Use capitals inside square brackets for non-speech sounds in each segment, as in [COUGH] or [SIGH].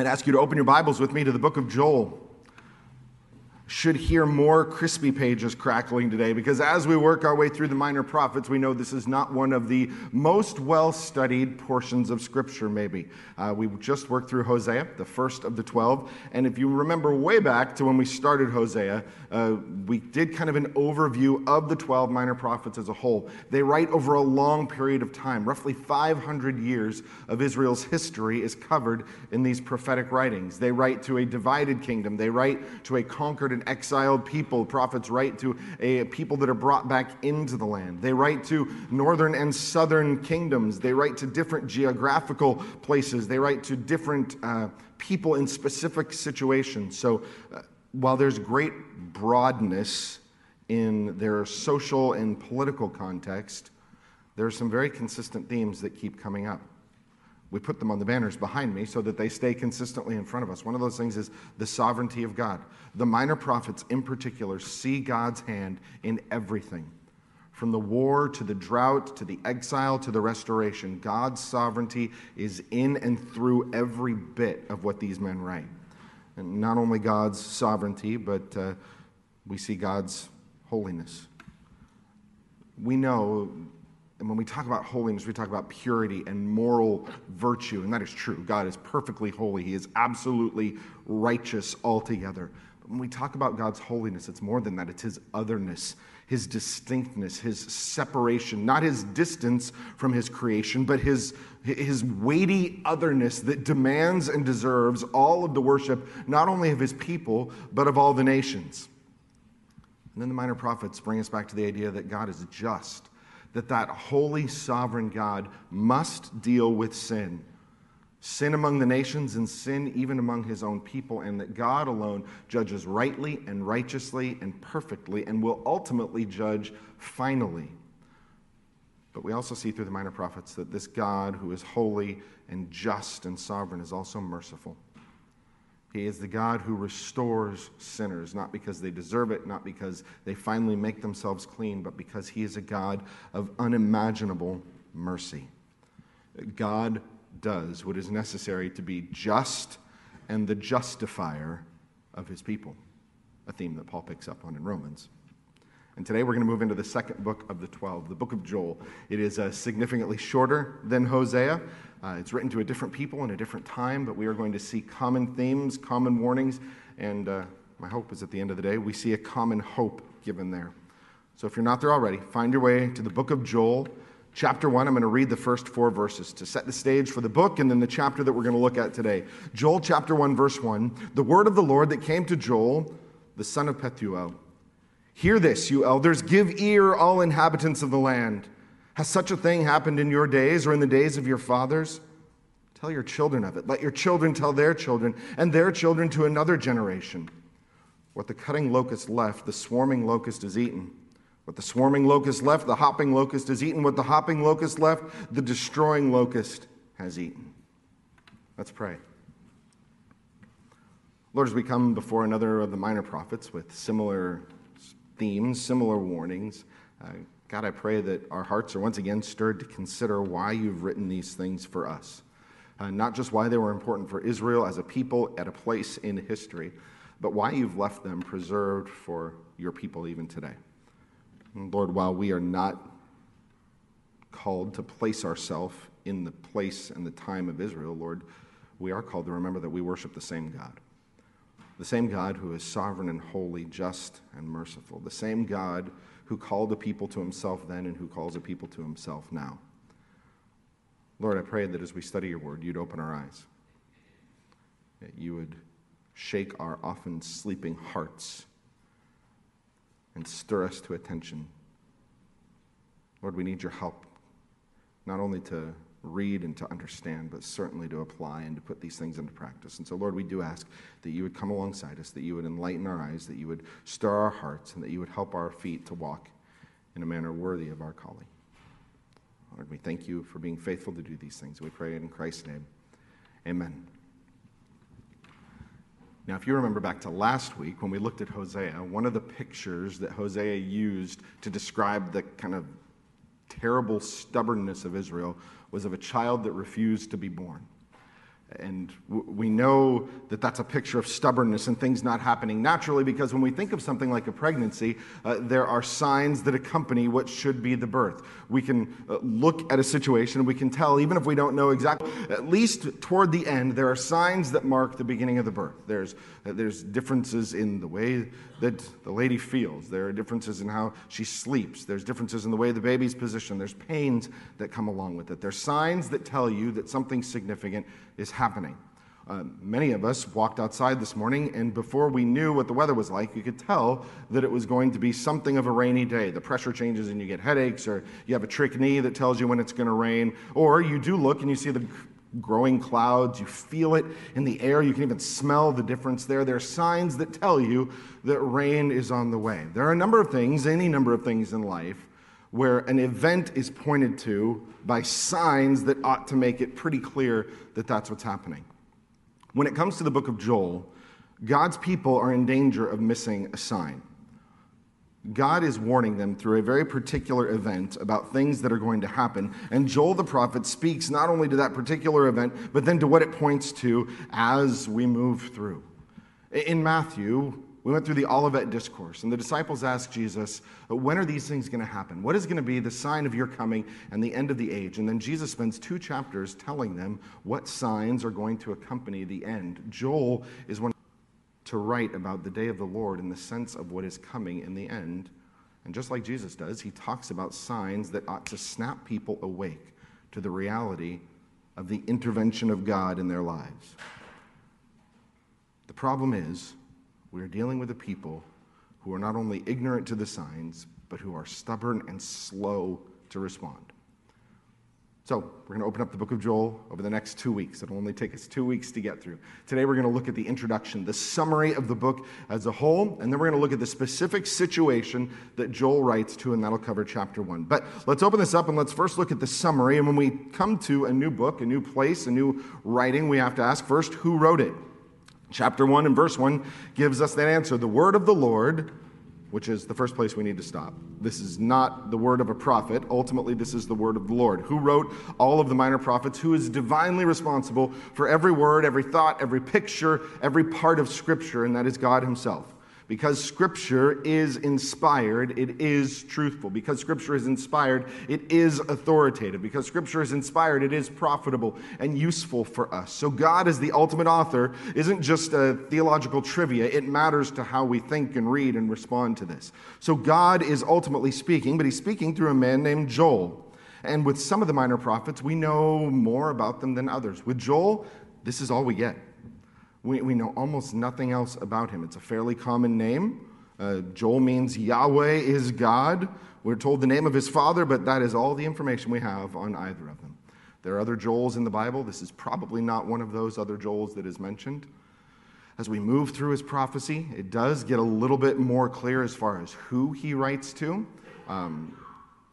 I'd ask you to open your Bibles with me to the book of Joel should hear more crispy pages crackling today because as we work our way through the minor prophets, we know this is not one of the most well studied portions of Scripture, maybe. Uh, we just worked through Hosea, the first of the 12. And if you remember way back to when we started Hosea, uh, we did kind of an overview of the 12 minor prophets as a whole. They write over a long period of time. Roughly 500 years of Israel's history is covered in these prophetic writings. They write to a divided kingdom, they write to a conquered and exiled people. Prophets write to a people that are brought back into the land. They write to northern and southern kingdoms. They write to different geographical places. They write to different uh, people in specific situations. So uh, while there's great broadness in their social and political context, there are some very consistent themes that keep coming up. We put them on the banners behind me so that they stay consistently in front of us. One of those things is the sovereignty of God. The minor prophets, in particular, see God's hand in everything. From the war to the drought to the exile to the restoration, God's sovereignty is in and through every bit of what these men write. And not only God's sovereignty, but uh, we see God's holiness. We know and when we talk about holiness, we talk about purity and moral virtue, and that is true. God is perfectly holy, He is absolutely righteous altogether. But when we talk about God's holiness, it's more than that, it's His otherness, His distinctness, His separation, not His distance from His creation, but His, his weighty otherness that demands and deserves all of the worship, not only of His people, but of all the nations. And then the minor prophets bring us back to the idea that God is just that that holy sovereign God must deal with sin. Sin among the nations and sin even among his own people, and that God alone judges rightly and righteously and perfectly and will ultimately judge finally. But we also see through the minor prophets that this God who is holy and just and sovereign is also merciful. He is the God who restores sinners, not because they deserve it, not because they finally make themselves clean, but because He is a God of unimaginable mercy. God does what is necessary to be just and the justifier of His people, a theme that Paul picks up on in Romans. And today we're going to move into the second book of the 12, the book of Joel. It is uh, significantly shorter than Hosea. Uh, it's written to a different people in a different time, but we are going to see common themes, common warnings, and uh, my hope is at the end of the day we see a common hope given there. So if you're not there already, find your way to the book of Joel, chapter 1. I'm going to read the first four verses to set the stage for the book and then the chapter that we're going to look at today. Joel chapter 1, verse 1. The word of the Lord that came to Joel, the son of Pethuel. Hear this, you elders, give ear, all inhabitants of the land. Has such a thing happened in your days or in the days of your fathers? Tell your children of it. Let your children tell their children, and their children to another generation. What the cutting locust left, the swarming locust is eaten. What the swarming locust left, the hopping locust is eaten. What the hopping locust left, the destroying locust has eaten. Let's pray. Lord, as we come before another of the minor prophets with similar themes, similar warnings, uh, God, I pray that our hearts are once again stirred to consider why you've written these things for us. Uh, not just why they were important for Israel as a people at a place in history, but why you've left them preserved for your people even today. And Lord, while we are not called to place ourselves in the place and the time of Israel, Lord, we are called to remember that we worship the same God. The same God who is sovereign and holy, just and merciful. The same God who called a people to himself then and who calls a people to himself now. Lord, I pray that as we study your word, you'd open our eyes, that you would shake our often sleeping hearts and stir us to attention. Lord, we need your help, not only to read and to understand, but certainly to apply and to put these things into practice. And so, Lord, we do ask that you would come alongside us, that you would enlighten our eyes, that you would stir our hearts, and that you would help our feet to walk in a manner worthy of our calling. Lord, we thank you for being faithful to do these things. We pray in Christ's name. Amen. Now, if you remember back to last week when we looked at Hosea, one of the pictures that Hosea used to describe the kind of terrible stubbornness of Israel was of a child that refused to be born. And we know that that's a picture of stubbornness and things not happening naturally because when we think of something like a pregnancy, uh, there are signs that accompany what should be the birth. We can uh, look at a situation we can tell, even if we don't know exactly, at least toward the end, there are signs that mark the beginning of the birth. There's, uh, there's differences in the way that the lady feels, there are differences in how she sleeps, there's differences in the way the baby's positioned, there's pains that come along with it. There's signs that tell you that something significant is happening. Uh, many of us walked outside this morning, and before we knew what the weather was like, you could tell that it was going to be something of a rainy day. The pressure changes and you get headaches, or you have a trick knee that tells you when it's going to rain, or you do look and you see the growing clouds, you feel it in the air, you can even smell the difference there. There are signs that tell you that rain is on the way. There are a number of things, any number of things in life, where an event is pointed to by signs that ought to make it pretty clear that that's what's happening. When it comes to the book of Joel, God's people are in danger of missing a sign. God is warning them through a very particular event about things that are going to happen. And Joel the prophet speaks not only to that particular event, but then to what it points to as we move through. In Matthew, we went through the Olivet Discourse, and the disciples asked Jesus, uh, When are these things going to happen? What is going to be the sign of your coming and the end of the age? And then Jesus spends two chapters telling them what signs are going to accompany the end. Joel is one to write about the day of the Lord in the sense of what is coming in the end. And just like Jesus does, he talks about signs that ought to snap people awake to the reality of the intervention of God in their lives. The problem is, we are dealing with a people who are not only ignorant to the signs, but who are stubborn and slow to respond. So, we're going to open up the book of Joel over the next two weeks. It'll only take us two weeks to get through. Today, we're going to look at the introduction, the summary of the book as a whole, and then we're going to look at the specific situation that Joel writes to, and that'll cover chapter one. But let's open this up and let's first look at the summary. And when we come to a new book, a new place, a new writing, we have to ask first who wrote it? Chapter 1 and verse 1 gives us that answer. The word of the Lord, which is the first place we need to stop. This is not the word of a prophet. Ultimately, this is the word of the Lord. Who wrote all of the minor prophets? Who is divinely responsible for every word, every thought, every picture, every part of Scripture, and that is God Himself. Because Scripture is inspired, it is truthful. Because Scripture is inspired, it is authoritative. Because Scripture is inspired, it is profitable and useful for us. So, God, as the ultimate author, isn't just a theological trivia, it matters to how we think and read and respond to this. So, God is ultimately speaking, but He's speaking through a man named Joel. And with some of the minor prophets, we know more about them than others. With Joel, this is all we get. We, we know almost nothing else about him. It's a fairly common name. Uh, Joel means Yahweh is God. We're told the name of his father, but that is all the information we have on either of them. There are other Joels in the Bible. This is probably not one of those other Joels that is mentioned. As we move through his prophecy, it does get a little bit more clear as far as who he writes to. Um,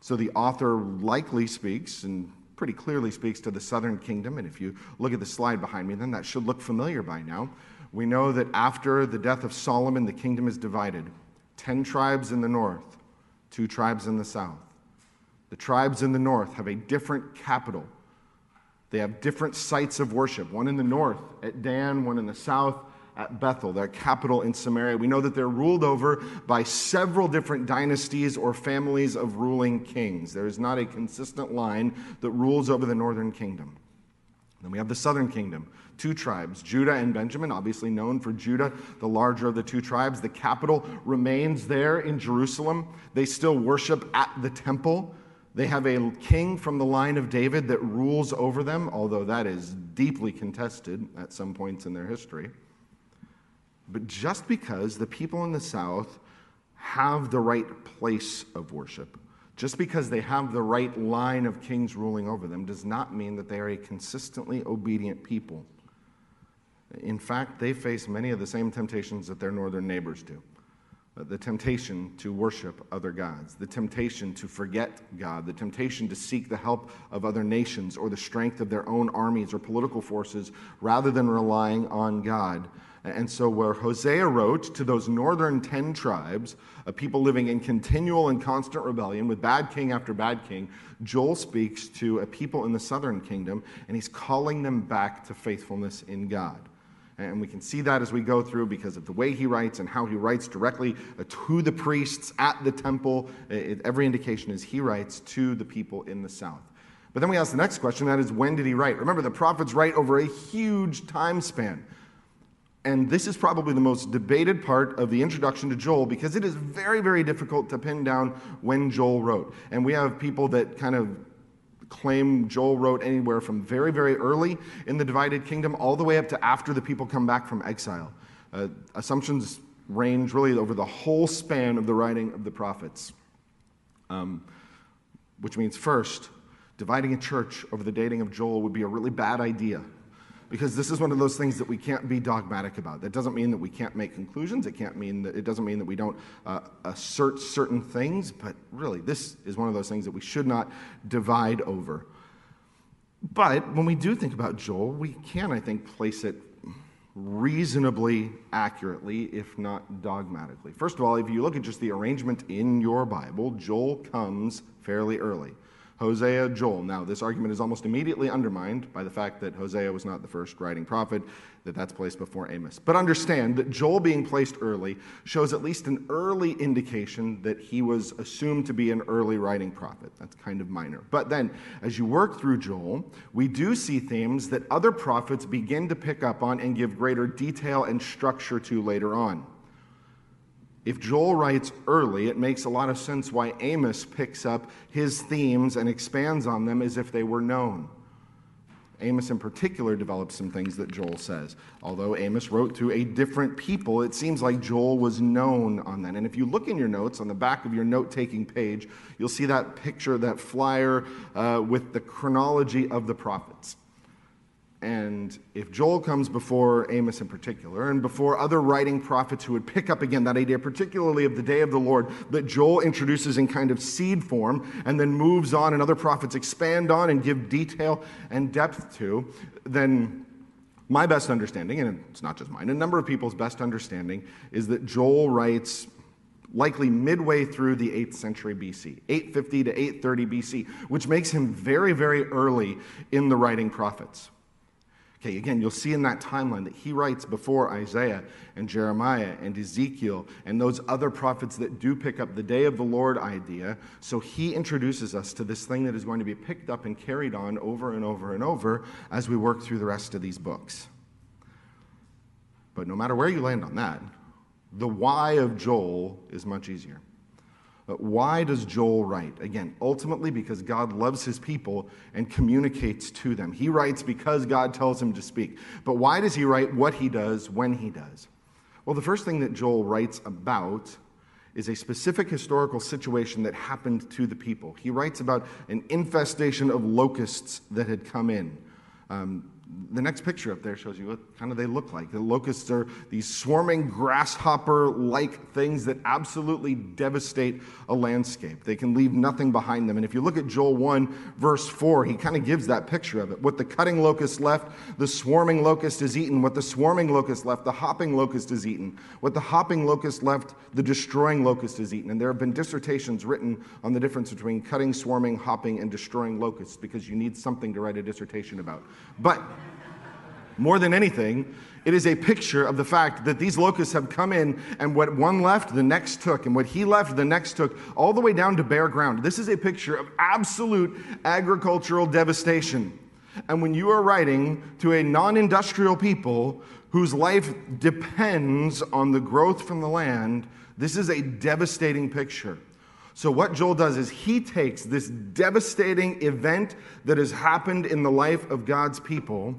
so the author likely speaks, and pretty clearly speaks to the southern kingdom. And if you look at the slide behind me, then that should look familiar by now. We know that after the death of Solomon, the kingdom is divided 10 tribes in the north, two tribes in the south. The tribes in the north have a different capital. They have different sites of worship, one in the north at Dan, one in the south at Bethel, their capital in Samaria. We know that they're ruled over by several different dynasties or families of ruling kings. There is not a consistent line that rules over the northern kingdom. Then we have the southern kingdom, two tribes, Judah and Benjamin, obviously known for Judah, the larger of the two tribes. The capital remains there in Jerusalem. They still worship at the temple. They have a king from the line of David that rules over them, although that is deeply contested at some points in their history. But just because the people in the South have the right place of worship, just because they have the right line of kings ruling over them, does not mean that they are a consistently obedient people. In fact, they face many of the same temptations that their northern neighbors do uh, the temptation to worship other gods, the temptation to forget God, the temptation to seek the help of other nations or the strength of their own armies or political forces rather than relying on God. And so, where Hosea wrote to those northern 10 tribes, a people living in continual and constant rebellion with bad king after bad king, Joel speaks to a people in the southern kingdom, and he's calling them back to faithfulness in God. And we can see that as we go through because of the way he writes and how he writes directly to the priests at the temple. Every indication is he writes to the people in the south. But then we ask the next question that is, when did he write? Remember, the prophets write over a huge time span. And this is probably the most debated part of the introduction to Joel because it is very, very difficult to pin down when Joel wrote. And we have people that kind of claim Joel wrote anywhere from very, very early in the divided kingdom all the way up to after the people come back from exile. Uh, assumptions range really over the whole span of the writing of the prophets. Um, which means, first, dividing a church over the dating of Joel would be a really bad idea because this is one of those things that we can't be dogmatic about. That doesn't mean that we can't make conclusions. It can't mean that it doesn't mean that we don't uh, assert certain things. But really, this is one of those things that we should not divide over. But when we do think about Joel, we can, I think, place it reasonably accurately, if not dogmatically. First of all, if you look at just the arrangement in your Bible, Joel comes fairly early. Hosea, Joel. Now, this argument is almost immediately undermined by the fact that Hosea was not the first writing prophet, that that's placed before Amos. But understand that Joel being placed early shows at least an early indication that he was assumed to be an early writing prophet. That's kind of minor. But then, as you work through Joel, we do see themes that other prophets begin to pick up on and give greater detail and structure to later on. If Joel writes early, it makes a lot of sense why Amos picks up his themes and expands on them as if they were known. Amos, in particular, develops some things that Joel says. Although Amos wrote to a different people, it seems like Joel was known on that. And if you look in your notes, on the back of your note taking page, you'll see that picture, that flyer uh, with the chronology of the prophets. And if Joel comes before Amos in particular, and before other writing prophets who would pick up again that idea, particularly of the day of the Lord, that Joel introduces in kind of seed form and then moves on, and other prophets expand on and give detail and depth to, then my best understanding, and it's not just mine, a number of people's best understanding, is that Joel writes likely midway through the 8th century BC, 850 to 830 BC, which makes him very, very early in the writing prophets. Okay, again, you'll see in that timeline that he writes before Isaiah and Jeremiah and Ezekiel and those other prophets that do pick up the day of the Lord idea. So he introduces us to this thing that is going to be picked up and carried on over and over and over as we work through the rest of these books. But no matter where you land on that, the why of Joel is much easier. But why does Joel write? Again, ultimately because God loves his people and communicates to them. He writes because God tells him to speak. But why does he write what he does when he does? Well, the first thing that Joel writes about is a specific historical situation that happened to the people. He writes about an infestation of locusts that had come in. Um, the next picture up there shows you what kind of they look like. The locusts are these swarming grasshopper like things that absolutely devastate a landscape. They can leave nothing behind them. And if you look at Joel 1, verse 4, he kind of gives that picture of it. What the cutting locust left, the swarming locust is eaten. What the swarming locust left, the hopping locust is eaten. What the hopping locust left, the destroying locust is eaten. And there have been dissertations written on the difference between cutting, swarming, hopping, and destroying locusts because you need something to write a dissertation about. But more than anything, it is a picture of the fact that these locusts have come in, and what one left, the next took, and what he left, the next took, all the way down to bare ground. This is a picture of absolute agricultural devastation. And when you are writing to a non industrial people whose life depends on the growth from the land, this is a devastating picture. So, what Joel does is he takes this devastating event that has happened in the life of God's people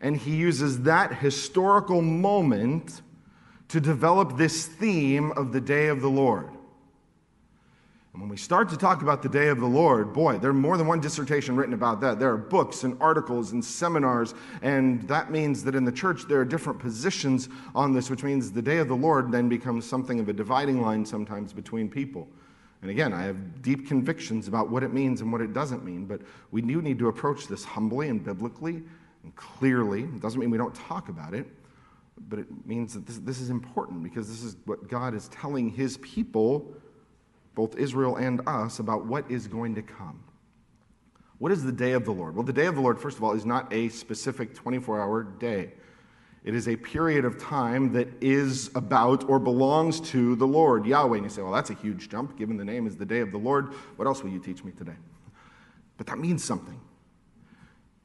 and he uses that historical moment to develop this theme of the day of the Lord. And when we start to talk about the day of the Lord, boy, there are more than one dissertation written about that. There are books and articles and seminars, and that means that in the church there are different positions on this, which means the day of the Lord then becomes something of a dividing line sometimes between people. And again, I have deep convictions about what it means and what it doesn't mean, but we do need to approach this humbly and biblically and clearly. It doesn't mean we don't talk about it, but it means that this, this is important because this is what God is telling his people, both Israel and us, about what is going to come. What is the day of the Lord? Well, the day of the Lord, first of all, is not a specific 24 hour day. It is a period of time that is about or belongs to the Lord, Yahweh. And you say, well, that's a huge jump, given the name is the day of the Lord. What else will you teach me today? But that means something.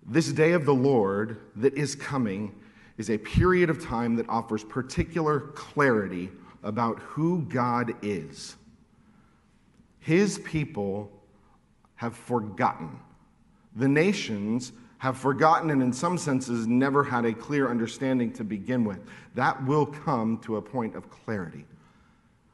This day of the Lord that is coming is a period of time that offers particular clarity about who God is. His people have forgotten. The nations have forgotten and, in some senses, never had a clear understanding to begin with. That will come to a point of clarity.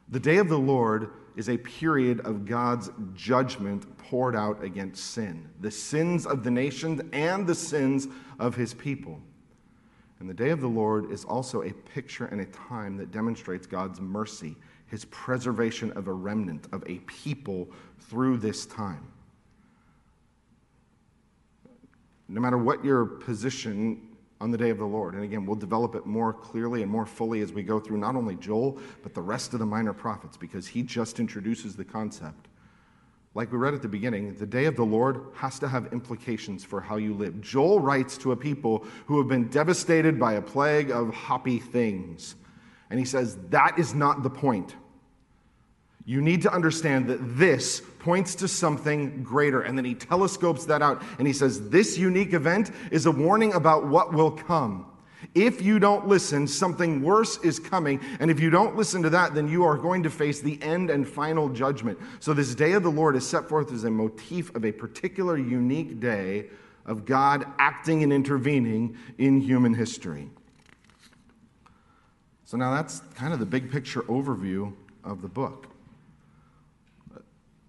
The day of the Lord is a period of God's judgment poured out against sin, the sins of the nations and the sins of his people. And the day of the Lord is also a picture and a time that demonstrates God's mercy, his preservation of a remnant, of a people through this time. No matter what your position on the day of the Lord, and again, we'll develop it more clearly and more fully as we go through not only Joel, but the rest of the minor prophets, because he just introduces the concept. Like we read at the beginning, the day of the Lord has to have implications for how you live. Joel writes to a people who have been devastated by a plague of hoppy things. And he says, that is not the point. You need to understand that this points to something greater. And then he telescopes that out and he says, This unique event is a warning about what will come. If you don't listen, something worse is coming. And if you don't listen to that, then you are going to face the end and final judgment. So, this day of the Lord is set forth as a motif of a particular unique day of God acting and intervening in human history. So, now that's kind of the big picture overview of the book.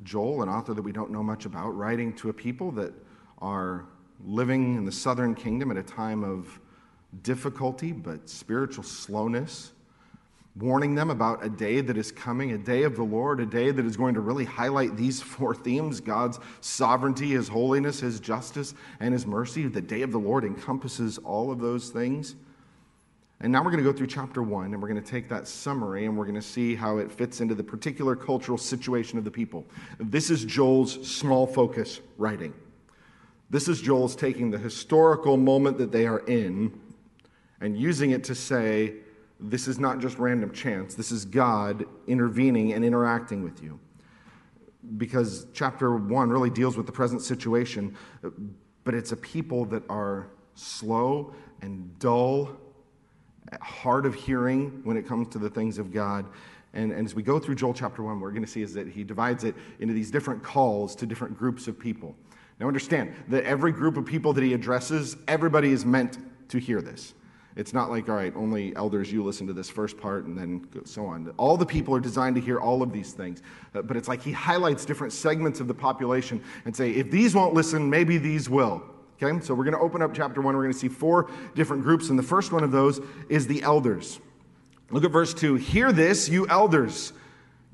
Joel, an author that we don't know much about, writing to a people that are living in the southern kingdom at a time of difficulty, but spiritual slowness, warning them about a day that is coming, a day of the Lord, a day that is going to really highlight these four themes God's sovereignty, His holiness, His justice, and His mercy. The day of the Lord encompasses all of those things. And now we're going to go through chapter one, and we're going to take that summary and we're going to see how it fits into the particular cultural situation of the people. This is Joel's small focus writing. This is Joel's taking the historical moment that they are in and using it to say, this is not just random chance, this is God intervening and interacting with you. Because chapter one really deals with the present situation, but it's a people that are slow and dull, hard of hearing when it comes to the things of God. And, and as we go through Joel chapter 1, what we're going to see is that he divides it into these different calls to different groups of people. Now, understand that every group of people that he addresses, everybody is meant to hear this. It's not like, all right, only elders, you listen to this first part and then so on. All the people are designed to hear all of these things. Uh, but it's like he highlights different segments of the population and say, if these won't listen, maybe these will. Okay, so we're going to open up chapter one. We're going to see four different groups. And the first one of those is the elders. Look at verse two. Hear this, you elders.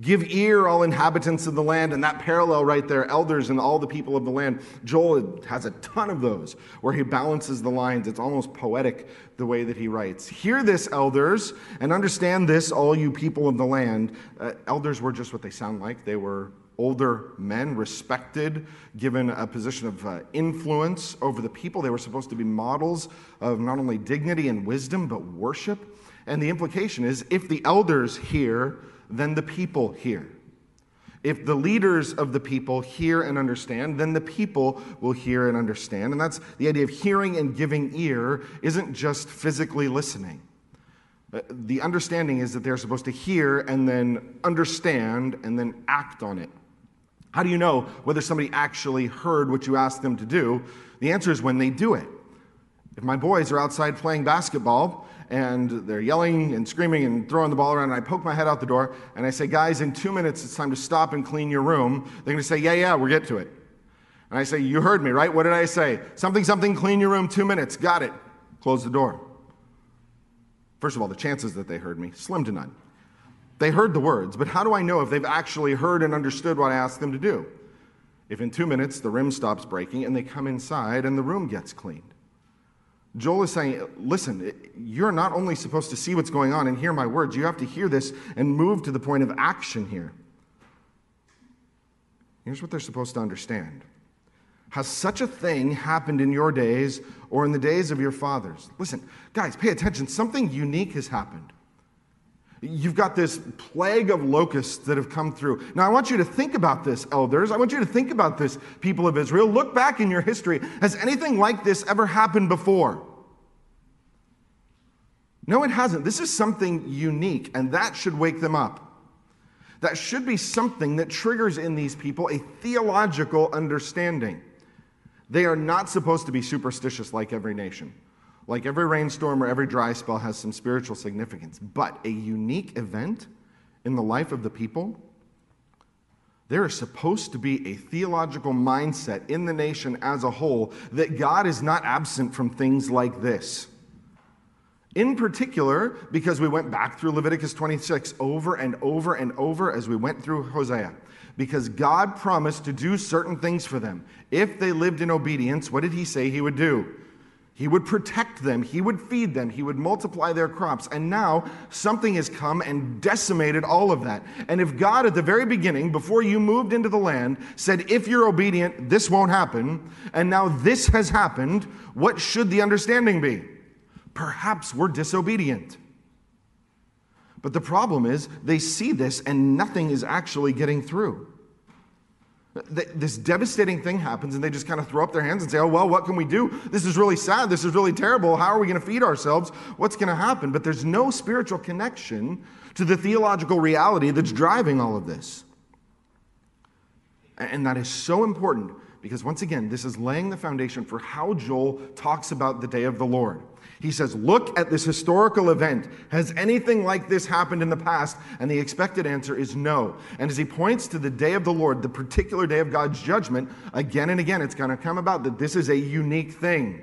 Give ear, all inhabitants of the land. And that parallel right there, elders and all the people of the land. Joel has a ton of those where he balances the lines. It's almost poetic the way that he writes. Hear this, elders, and understand this, all you people of the land. Uh, elders were just what they sound like. They were older men, respected, given a position of uh, influence over the people. They were supposed to be models of not only dignity and wisdom, but worship. And the implication is if the elders hear, then the people hear. If the leaders of the people hear and understand, then the people will hear and understand. And that's the idea of hearing and giving ear isn't just physically listening. Uh, the understanding is that they're supposed to hear and then understand and then act on it. How do you know whether somebody actually heard what you asked them to do? The answer is when they do it. If my boys are outside playing basketball and they're yelling and screaming and throwing the ball around, and I poke my head out the door and I say, Guys, in two minutes it's time to stop and clean your room, they're going to say, Yeah, yeah, we'll get to it. And I say, You heard me, right? What did I say? Something, something, clean your room, two minutes. Got it. Close the door. First of all, the chances that they heard me, slim to none. They heard the words, but how do I know if they've actually heard and understood what I asked them to do? If in two minutes the rim stops breaking and they come inside and the room gets cleaned. Joel is saying, listen, you're not only supposed to see what's going on and hear my words, you have to hear this and move to the point of action here. Here's what they're supposed to understand Has such a thing happened in your days or in the days of your fathers? Listen, guys, pay attention. Something unique has happened. You've got this plague of locusts that have come through. Now, I want you to think about this, elders. I want you to think about this, people of Israel. Look back in your history. Has anything like this ever happened before? No, it hasn't. This is something unique, and that should wake them up. That should be something that triggers in these people a theological understanding. They are not supposed to be superstitious like every nation. Like every rainstorm or every dry spell has some spiritual significance, but a unique event in the life of the people, there is supposed to be a theological mindset in the nation as a whole that God is not absent from things like this. In particular, because we went back through Leviticus 26 over and over and over as we went through Hosea. Because God promised to do certain things for them. If they lived in obedience, what did He say He would do? He would protect them, he would feed them, he would multiply their crops. And now something has come and decimated all of that. And if God, at the very beginning, before you moved into the land, said, if you're obedient, this won't happen, and now this has happened, what should the understanding be? Perhaps we're disobedient. But the problem is, they see this and nothing is actually getting through this devastating thing happens and they just kind of throw up their hands and say, Oh, well, what can we do? This is really sad. This is really terrible. How are we going to feed ourselves? What's going to happen? But there's no spiritual connection to the theological reality that's driving all of this. And that is so important because, once again, this is laying the foundation for how Joel talks about the day of the Lord. He says, Look at this historical event. Has anything like this happened in the past? And the expected answer is no. And as he points to the day of the Lord, the particular day of God's judgment, again and again, it's going to come about that this is a unique thing.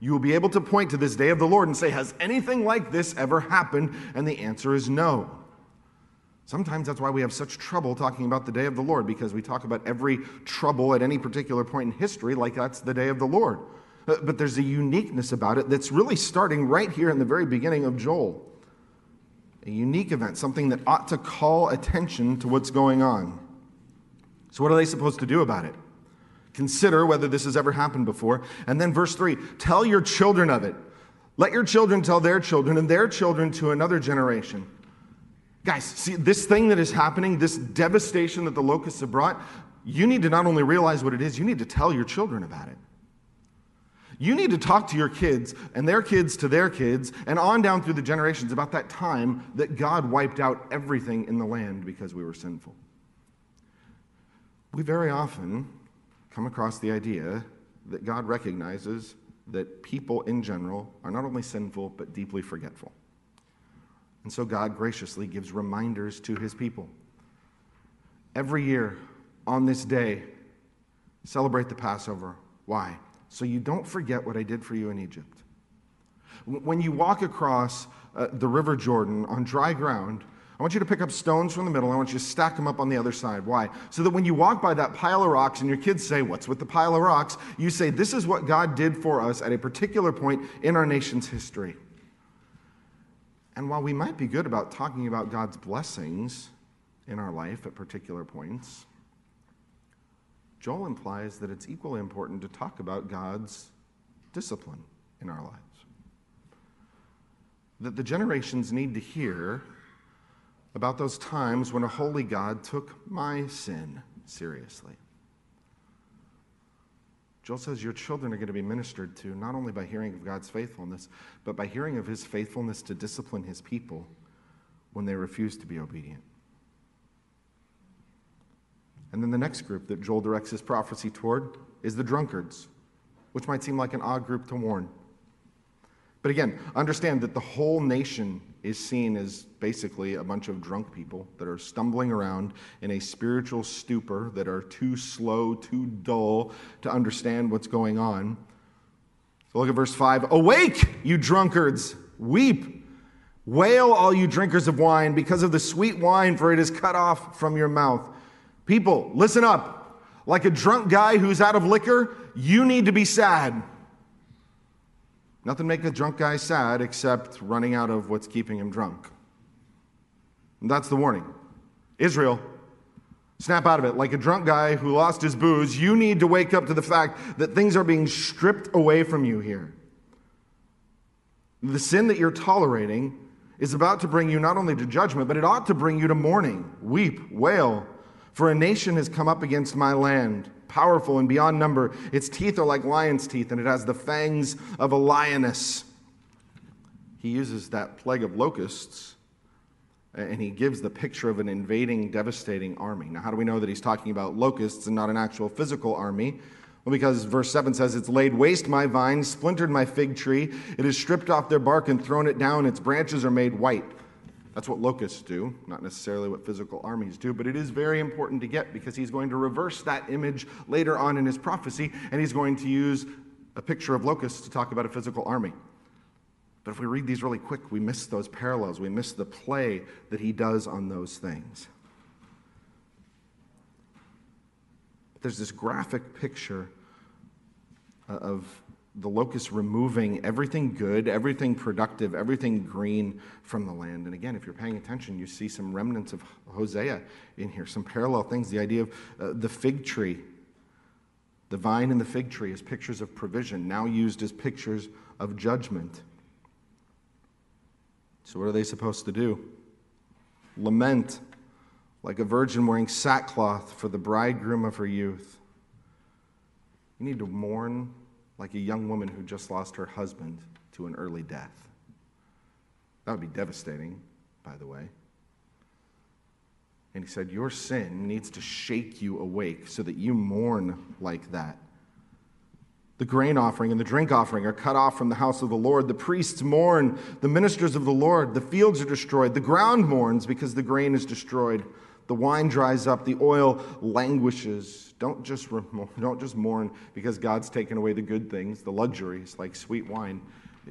You will be able to point to this day of the Lord and say, Has anything like this ever happened? And the answer is no. Sometimes that's why we have such trouble talking about the day of the Lord, because we talk about every trouble at any particular point in history like that's the day of the Lord. Uh, but there's a uniqueness about it that's really starting right here in the very beginning of Joel. A unique event, something that ought to call attention to what's going on. So, what are they supposed to do about it? Consider whether this has ever happened before. And then, verse 3 tell your children of it. Let your children tell their children and their children to another generation. Guys, see, this thing that is happening, this devastation that the locusts have brought, you need to not only realize what it is, you need to tell your children about it. You need to talk to your kids and their kids to their kids and on down through the generations about that time that God wiped out everything in the land because we were sinful. We very often come across the idea that God recognizes that people in general are not only sinful but deeply forgetful. And so God graciously gives reminders to his people. Every year on this day, celebrate the Passover. Why? So you don't forget what I did for you in Egypt. When you walk across uh, the River Jordan on dry ground, I want you to pick up stones from the middle. I want you to stack them up on the other side. Why? So that when you walk by that pile of rocks and your kids say, What's with the pile of rocks? You say, This is what God did for us at a particular point in our nation's history. And while we might be good about talking about God's blessings in our life at particular points, Joel implies that it's equally important to talk about God's discipline in our lives. That the generations need to hear about those times when a holy God took my sin seriously. Joel says your children are going to be ministered to not only by hearing of God's faithfulness, but by hearing of his faithfulness to discipline his people when they refuse to be obedient. And then the next group that Joel directs his prophecy toward is the drunkards, which might seem like an odd group to warn. But again, understand that the whole nation is seen as basically a bunch of drunk people that are stumbling around in a spiritual stupor, that are too slow, too dull to understand what's going on. So look at verse 5 Awake, you drunkards, weep. Wail, all you drinkers of wine, because of the sweet wine, for it is cut off from your mouth. People, listen up. Like a drunk guy who's out of liquor, you need to be sad. Nothing make a drunk guy sad except running out of what's keeping him drunk. And that's the warning. Israel, snap out of it. Like a drunk guy who lost his booze, you need to wake up to the fact that things are being stripped away from you here. The sin that you're tolerating is about to bring you not only to judgment, but it ought to bring you to mourning. Weep, wail, for a nation has come up against my land, powerful and beyond number. Its teeth are like lion's teeth, and it has the fangs of a lioness. He uses that plague of locusts and he gives the picture of an invading, devastating army. Now, how do we know that he's talking about locusts and not an actual physical army? Well, because verse 7 says, It's laid waste my vine, splintered my fig tree, it has stripped off their bark and thrown it down, its branches are made white. That's what locusts do, not necessarily what physical armies do, but it is very important to get because he's going to reverse that image later on in his prophecy, and he's going to use a picture of locusts to talk about a physical army. But if we read these really quick, we miss those parallels. We miss the play that he does on those things. There's this graphic picture uh, of the locust removing everything good, everything productive, everything green from the land. And again, if you're paying attention, you see some remnants of Hosea in here, some parallel things. The idea of uh, the fig tree, the vine and the fig tree as pictures of provision, now used as pictures of judgment. So, what are they supposed to do? Lament like a virgin wearing sackcloth for the bridegroom of her youth. You need to mourn like a young woman who just lost her husband to an early death. That would be devastating, by the way. And he said, Your sin needs to shake you awake so that you mourn like that. The grain offering and the drink offering are cut off from the house of the Lord. The priests mourn, the ministers of the Lord. The fields are destroyed. The ground mourns because the grain is destroyed. The wine dries up, the oil languishes. Don't just, [LAUGHS] don't just mourn because God's taken away the good things, the luxuries like sweet wine.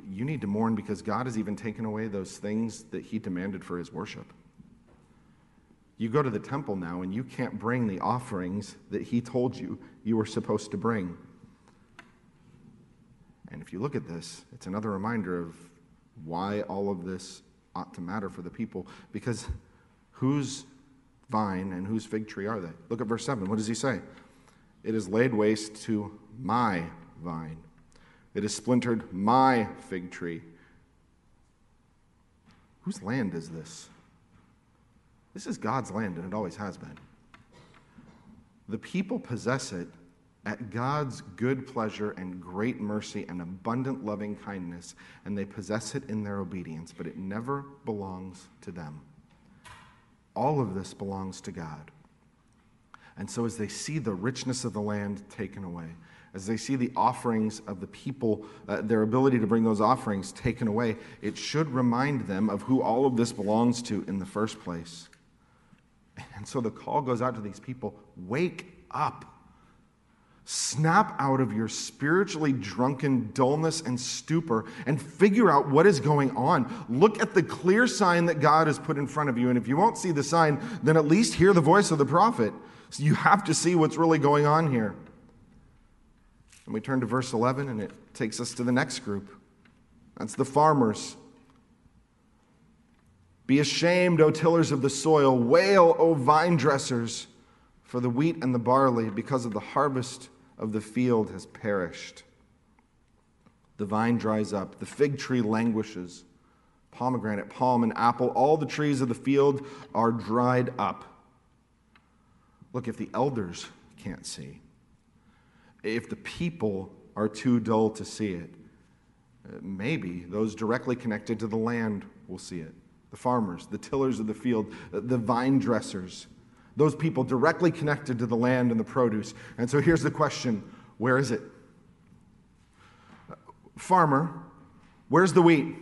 You need to mourn because God has even taken away those things that He demanded for His worship. You go to the temple now and you can't bring the offerings that He told you you were supposed to bring. And if you look at this, it's another reminder of why all of this ought to matter for the people. Because whose vine and whose fig tree are they? Look at verse 7. What does he say? It is laid waste to my vine, it has splintered my fig tree. Whose land is this? This is God's land, and it always has been. The people possess it at God's good pleasure and great mercy and abundant loving kindness, and they possess it in their obedience, but it never belongs to them. All of this belongs to God. And so, as they see the richness of the land taken away, as they see the offerings of the people, uh, their ability to bring those offerings taken away, it should remind them of who all of this belongs to in the first place. And so the call goes out to these people wake up. Snap out of your spiritually drunken dullness and stupor and figure out what is going on. Look at the clear sign that God has put in front of you. And if you won't see the sign, then at least hear the voice of the prophet. So you have to see what's really going on here. And we turn to verse 11, and it takes us to the next group. That's the farmers. Be ashamed, O tillers of the soil. Wail, O vine dressers, for the wheat and the barley, because of the harvest of the field has perished. The vine dries up, the fig tree languishes, pomegranate, palm, and apple, all the trees of the field are dried up. Look, if the elders can't see, if the people are too dull to see it, maybe those directly connected to the land will see it. The farmers, the tillers of the field, the vine dressers, those people directly connected to the land and the produce. And so here's the question where is it? Farmer, where's the wheat?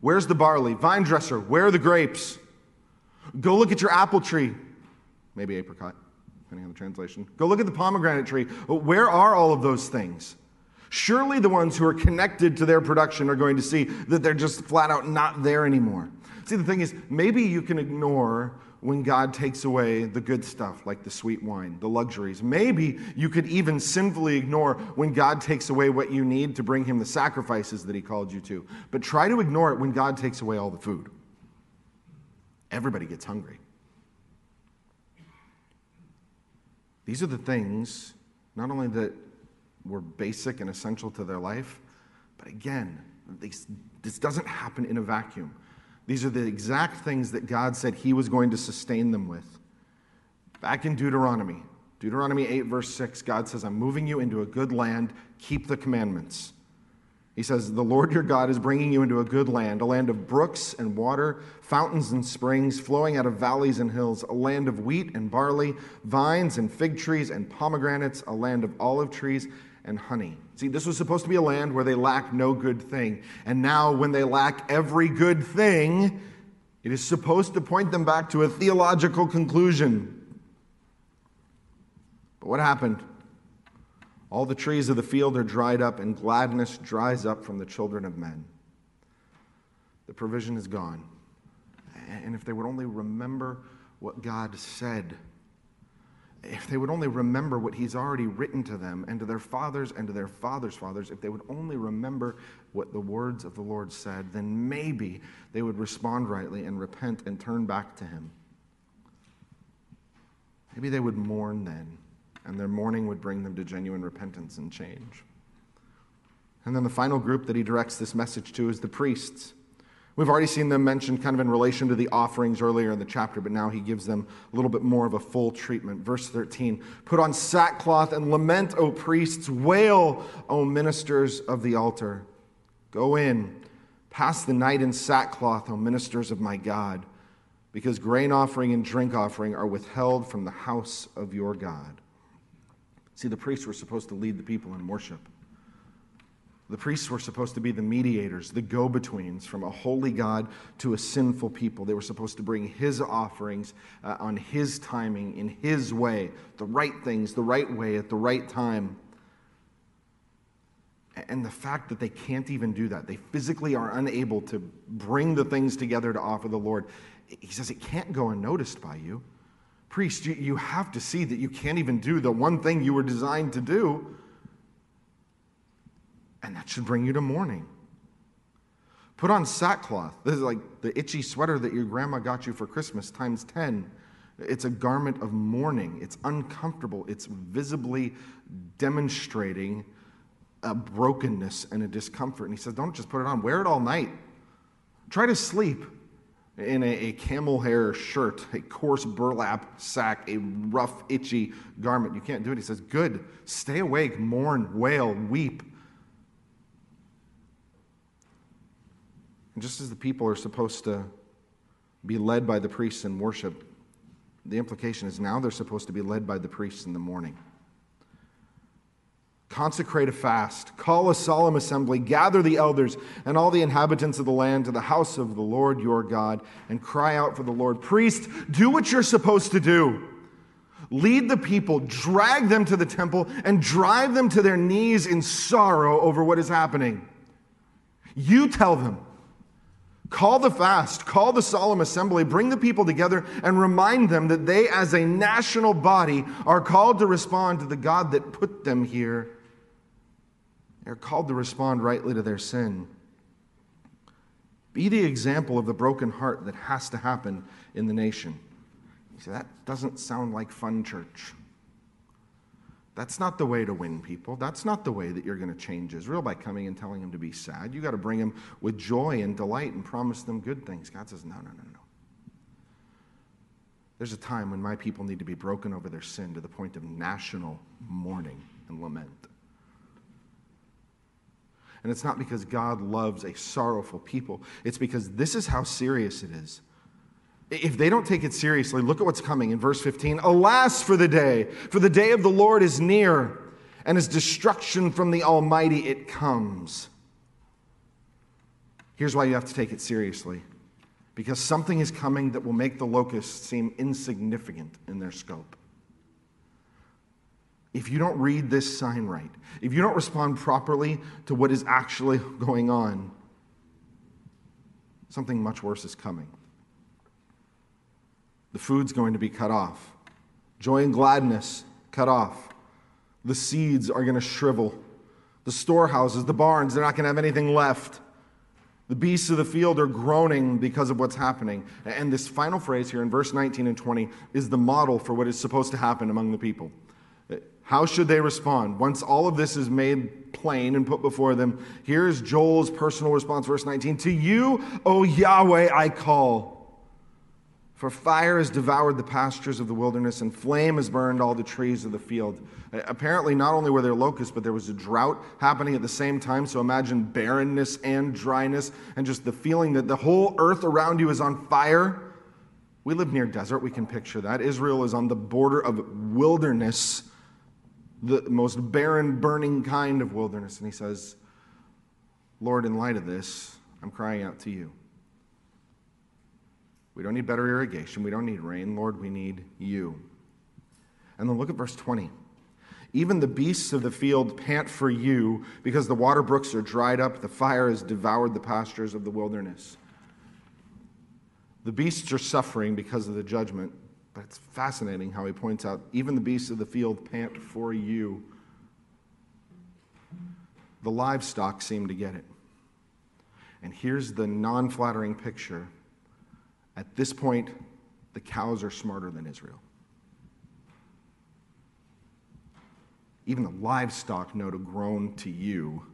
Where's the barley? Vine dresser, where are the grapes? Go look at your apple tree, maybe apricot, depending on the translation. Go look at the pomegranate tree. Where are all of those things? Surely the ones who are connected to their production are going to see that they're just flat out not there anymore. See, the thing is, maybe you can ignore when God takes away the good stuff like the sweet wine, the luxuries. Maybe you could even sinfully ignore when God takes away what you need to bring Him the sacrifices that He called you to. But try to ignore it when God takes away all the food. Everybody gets hungry. These are the things, not only that were basic and essential to their life, but again, this doesn't happen in a vacuum. These are the exact things that God said He was going to sustain them with. Back in Deuteronomy, Deuteronomy 8, verse 6, God says, I'm moving you into a good land, keep the commandments. He says, The Lord your God is bringing you into a good land, a land of brooks and water, fountains and springs, flowing out of valleys and hills, a land of wheat and barley, vines and fig trees and pomegranates, a land of olive trees and honey. See, this was supposed to be a land where they lacked no good thing. And now, when they lack every good thing, it is supposed to point them back to a theological conclusion. But what happened? All the trees of the field are dried up, and gladness dries up from the children of men. The provision is gone. And if they would only remember what God said, if they would only remember what He's already written to them and to their fathers and to their fathers' fathers, if they would only remember what the words of the Lord said, then maybe they would respond rightly and repent and turn back to Him. Maybe they would mourn then and their mourning would bring them to genuine repentance and change. And then the final group that he directs this message to is the priests. We've already seen them mentioned kind of in relation to the offerings earlier in the chapter, but now he gives them a little bit more of a full treatment. Verse 13 Put on sackcloth and lament, O priests, wail, O ministers of the altar. Go in, pass the night in sackcloth, O ministers of my God, because grain offering and drink offering are withheld from the house of your God. See, the priests were supposed to lead the people in worship. The priests were supposed to be the mediators, the go betweens from a holy God to a sinful people. They were supposed to bring His offerings uh, on His timing, in His way, the right things, the right way, at the right time. And the fact that they can't even do that, they physically are unable to bring the things together to offer the Lord, He says it can't go unnoticed by you. Priest, you, you have to see that you can't even do the one thing you were designed to do. And that should bring you to mourning. Put on sackcloth. This is like the itchy sweater that your grandma got you for Christmas times 10. It's a garment of mourning. It's uncomfortable. It's visibly demonstrating a brokenness and a discomfort. And he says, Don't just put it on, wear it all night. Try to sleep in a, a, camel hair shirt, a coarse burlap sack, a rough, itchy garment. You can't do it. He says, Good. Stay awake, mourn, wail, weep. And just as the people are supposed to be led by the priests in worship, the implication is now they're supposed to be led by the priests in the mourning. Consecrate a fast, call a solemn assembly, gather the elders and all the inhabitants of the land to the house of the Lord your God, and cry out for the Lord. Priest, do what you're supposed to do. Lead the people, drag them to the temple, and drive them to their knees in sorrow over what is happening. You tell them. Call the fast, call the solemn assembly, bring the people together, and remind them that they, as a national body, are called to respond to the God that put them here they're called to respond rightly to their sin. Be the example of the broken heart that has to happen in the nation. You say, that doesn't sound like fun church. That's not the way to win people. That's not the way that you're going to change Israel by coming and telling them to be sad. You got to bring them with joy and delight and promise them good things. God says, no, no, no, no. There's a time when my people need to be broken over their sin to the point of national mourning and lament. And it's not because God loves a sorrowful people, it's because this is how serious it is. If they don't take it seriously, look at what's coming in verse 15. Alas for the day, for the day of the Lord is near, and his destruction from the Almighty it comes. Here's why you have to take it seriously because something is coming that will make the locusts seem insignificant in their scope if you don't read this sign right, if you don't respond properly to what is actually [LAUGHS] going on, something much worse is coming. The food's going to be cut off. Joy and gladness cut off. The seeds are going to shrivel. The storehouses, the barns, they're not going to have anything left. The beasts of the field are groaning because of what's happening. And this final phrase here in verse 19 and 20 is the model for what is supposed to happen among the people. How should they respond? Once all of this is made plain and put before them, here's Joel's personal response, verse 19 To you, O Yahweh, I call. For fire has devoured the pastures of the wilderness, and flame has burned all the trees of the field. Apparently, not only were there locusts, but there was a drought happening at the same time. So imagine barrenness and dryness, and just the feeling that the whole earth around you is on fire. We live near desert, we can picture that. Israel is on the border of wilderness, the most barren, burning kind of wilderness. And he says, Lord, in light of this, I'm crying out to you. We don't need better irrigation. We don't need rain. Lord, we need you. And then look at verse 20. Even the beasts of the field pant for you because the water brooks are dried up. The fire has devoured the pastures of the wilderness. The beasts are suffering because of the judgment, but it's fascinating how he points out even the beasts of the field pant for you. The livestock seem to get it. And here's the non flattering picture at this point, the cows are smarter than Israel. Even the livestock know to groan to you,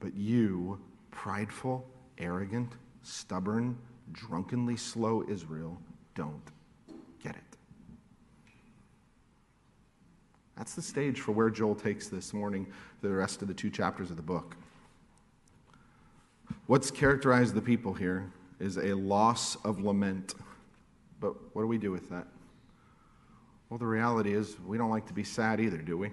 but you, prideful, arrogant, stubborn, drunkenly slow Israel, don't get it. That's the stage for where Joel takes this morning, the rest of the two chapters of the book. What's characterized the people here is a loss of lament. But what do we do with that? Well, the reality is we don't like to be sad either, do we?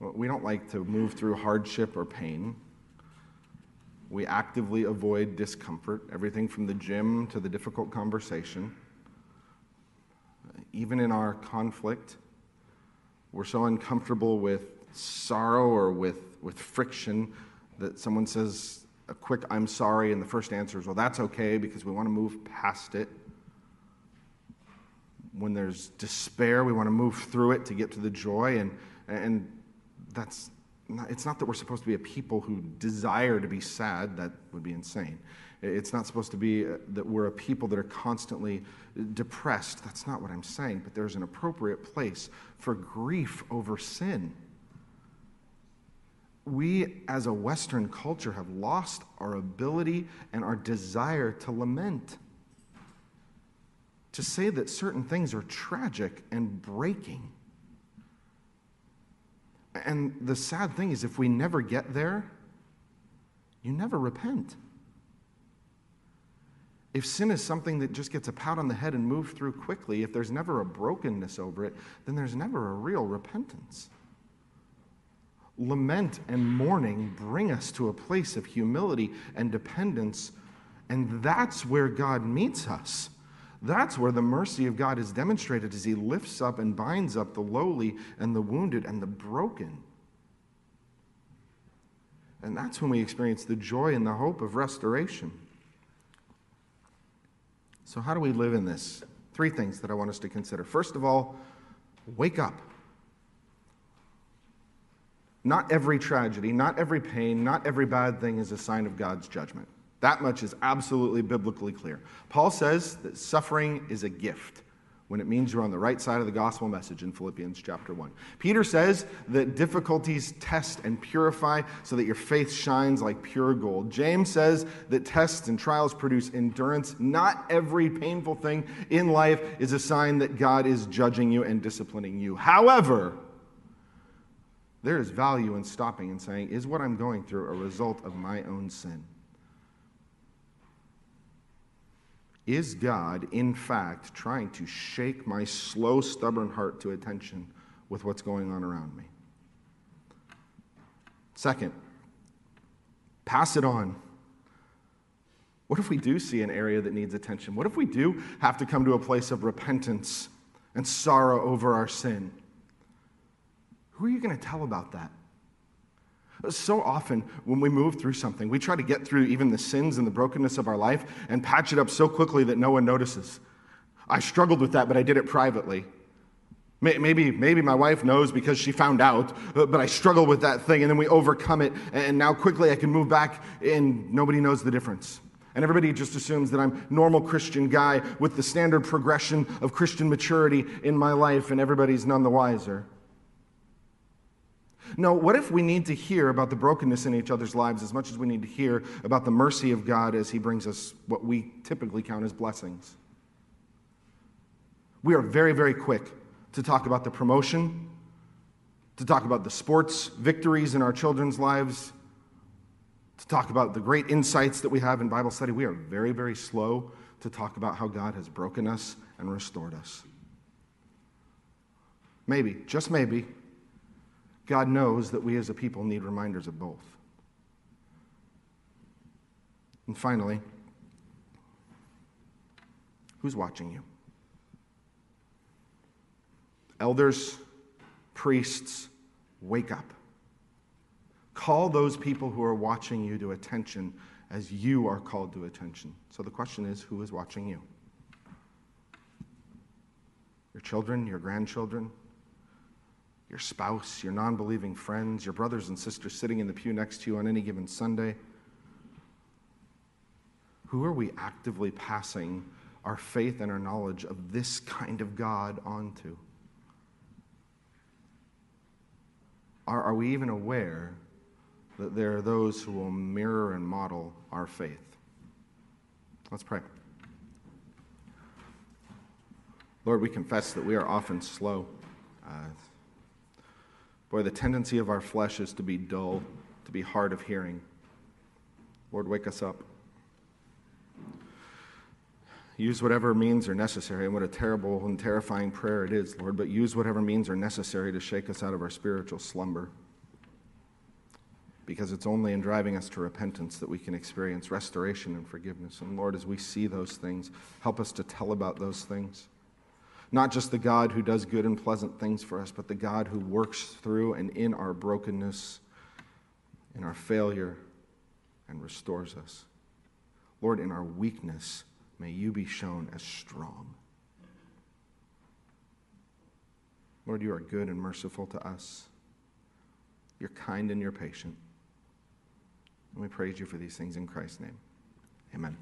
We don't like to move through hardship or pain. We actively avoid discomfort, everything from the gym to the difficult conversation. Even in our conflict, we're so uncomfortable with sorrow or with, with friction that someone says, a quick I'm sorry, and the first answer is, well, that's okay because we want to move past it. When there's despair, we want to move through it to get to the joy. And, and that's not, it's not that we're supposed to be a people who desire to be sad, that would be insane. It's not supposed to be uh, that we're a people that are constantly depressed. That's not what I'm saying. But there's an appropriate place for grief over sin we as a Western culture have lost our ability and our desire to lament. To say that certain things are tragic and breaking. And the sad thing is, if we never get there, you never repent. If sin is something that just gets a pat on the head and moved through quickly, if there's never a brokenness over it, then there's never a real repentance. Lament and mourning bring us to a place of humility and dependence, and that's where God meets us. That's where the mercy of God is demonstrated as He lifts up and binds up the lowly and the wounded and the broken. And that's when we experience the joy and the hope of restoration. So, how do we live in this? Three things that I want us to consider. First of all, wake up. Not every tragedy, not every pain, not every bad thing is a sign of God's judgment. That much is absolutely biblically clear. Paul says that suffering is a gift when it means you're on the right side of the gospel message in Philippians chapter 1. Peter says that difficulties test and purify so that your faith shines like pure gold. James says that tests and trials produce endurance. Not every painful thing in life is a sign that God is judging you and disciplining you. However, there is value in stopping and saying, Is what I'm going through a result of my own sin? Is God, in fact, trying to shake my slow, stubborn heart to attention with what's going on around me? Second, pass it on. What if we do see an area that needs attention? What if we do have to come to a place of repentance and sorrow over our sin? Who are you going to tell about that? So often, when we move through something, we try to get through even the sins and the brokenness of our life and patch it up so quickly that no one notices. I struggled with that, but I did it privately. Maybe, maybe my wife knows because she found out, uh, but I struggle with that thing, and then we overcome it, and now quickly I can move back, and nobody knows the difference. And everybody just assumes that I'm normal Christian guy with the standard progression of Christian maturity in my life, and everybody's none the wiser. No, what if we need to hear about the brokenness in each other's lives as much as we need to hear about the mercy of God as He brings us what we typically count as blessings? We are very, very quick to talk about the promotion, to talk about the sports victories in our children's lives, to talk about the great insights that we have in Bible study. We are very, very slow to talk about how God has broken us and restored us. Maybe, just maybe, God knows that we as a people need reminders of both. And finally, who's watching you? Elders, priests, wake up. Call those people who are watching you to attention as you are called to attention. So the question is who is watching you? Your children, your grandchildren, your spouse, your non believing friends, your brothers and sisters sitting in the pew next to you on any given Sunday? Who are we actively passing our faith and our knowledge of this kind of God onto? Are, are we even aware that there are those who will mirror and model our faith? Let's pray. Lord, we confess that we are often slow. Uh, boy, the tendency of our flesh is to be dull, to be hard of hearing. Lord, wake us up. Use whatever means are necessary, and what a terrible and terrifying prayer it is, Lord, but use whatever means are necessary to shake us out of our spiritual slumber. Because it's only in driving us to repentance that we can experience restoration and forgiveness. And Lord, as we see those things, help us to tell about those things. Not just the God who does good and pleasant things for us, but the God who works through and in our brokenness, in our failure, and restores us. Lord, in our weakness, may you be shown as strong. Lord, you are good and merciful to us. You're kind and you're patient. And we praise you for these things in Christ's name. Amen.